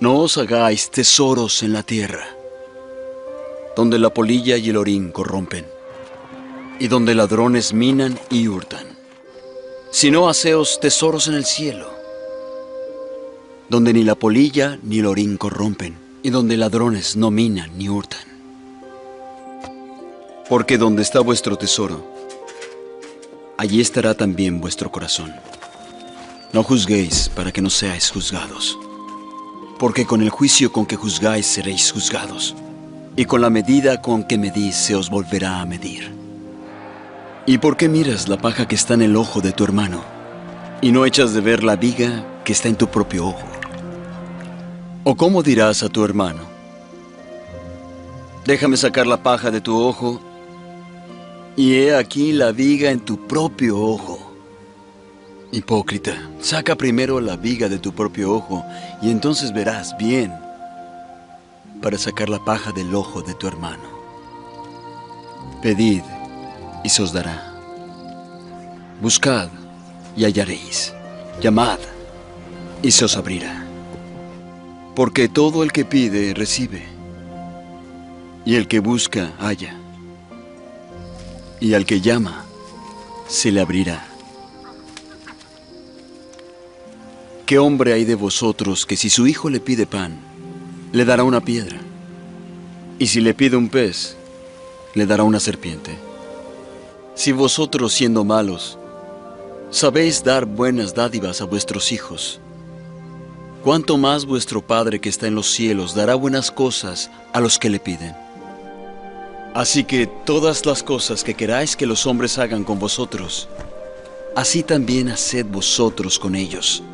No os hagáis tesoros en la tierra, donde la polilla y el orín corrompen, y donde ladrones minan y hurtan, sino haceos tesoros en el cielo, donde ni la polilla ni el orín corrompen, y donde ladrones no minan ni hurtan. Porque donde está vuestro tesoro, allí estará también vuestro corazón. No juzguéis para que no seáis juzgados porque con el juicio con que juzgáis seréis juzgados, y con la medida con que medís se os volverá a medir. ¿Y por qué miras la paja que está en el ojo de tu hermano, y no echas de ver la viga que está en tu propio ojo? ¿O cómo dirás a tu hermano, déjame sacar la paja de tu ojo, y he aquí la viga en tu propio ojo? Hipócrita, saca primero la viga de tu propio ojo y entonces verás bien para sacar la paja del ojo de tu hermano. Pedid y se os dará. Buscad y hallaréis. Llamad y se os abrirá. Porque todo el que pide recibe, y el que busca halla, y al que llama se le abrirá. ¿Qué hombre hay de vosotros que si su hijo le pide pan, le dará una piedra? Y si le pide un pez, le dará una serpiente. Si vosotros siendo malos, sabéis dar buenas dádivas a vuestros hijos, ¿cuánto más vuestro Padre que está en los cielos dará buenas cosas a los que le piden? Así que todas las cosas que queráis que los hombres hagan con vosotros, así también haced vosotros con ellos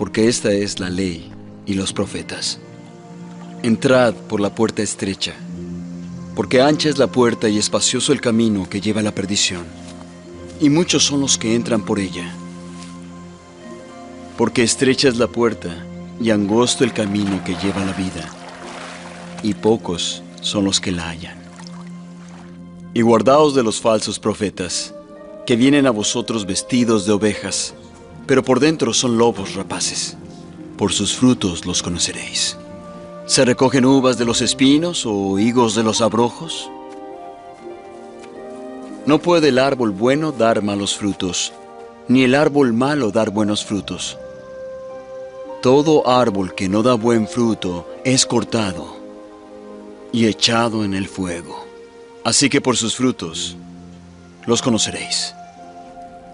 porque esta es la ley y los profetas. Entrad por la puerta estrecha, porque ancha es la puerta y espacioso el camino que lleva a la perdición, y muchos son los que entran por ella. Porque estrecha es la puerta y angosto el camino que lleva a la vida, y pocos son los que la hallan. Y guardaos de los falsos profetas, que vienen a vosotros vestidos de ovejas, pero por dentro son lobos rapaces. Por sus frutos los conoceréis. ¿Se recogen uvas de los espinos o higos de los abrojos? No puede el árbol bueno dar malos frutos, ni el árbol malo dar buenos frutos. Todo árbol que no da buen fruto es cortado y echado en el fuego. Así que por sus frutos los conoceréis.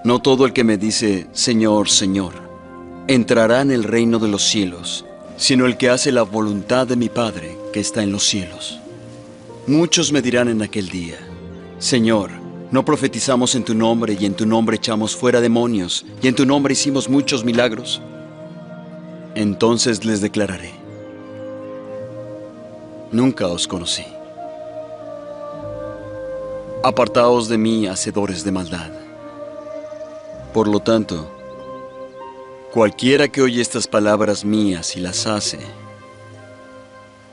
No todo el que me dice, Señor, Señor, entrará en el reino de los cielos, sino el que hace la voluntad de mi Padre que está en los cielos. Muchos me dirán en aquel día, Señor, ¿no profetizamos en tu nombre y en tu nombre echamos fuera demonios y en tu nombre hicimos muchos milagros? Entonces les declararé, nunca os conocí. Apartaos de mí, hacedores de maldad. Por lo tanto, cualquiera que oye estas palabras mías y las hace,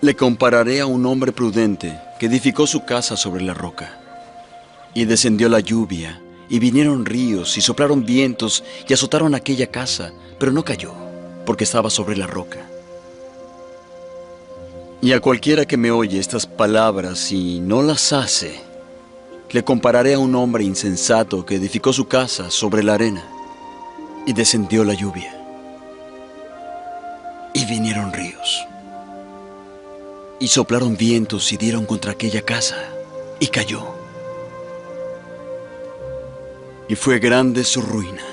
le compararé a un hombre prudente que edificó su casa sobre la roca. Y descendió la lluvia, y vinieron ríos, y soplaron vientos, y azotaron aquella casa, pero no cayó, porque estaba sobre la roca. Y a cualquiera que me oye estas palabras y no las hace, le compararé a un hombre insensato que edificó su casa sobre la arena y descendió la lluvia y vinieron ríos y soplaron vientos y dieron contra aquella casa y cayó. Y fue grande su ruina.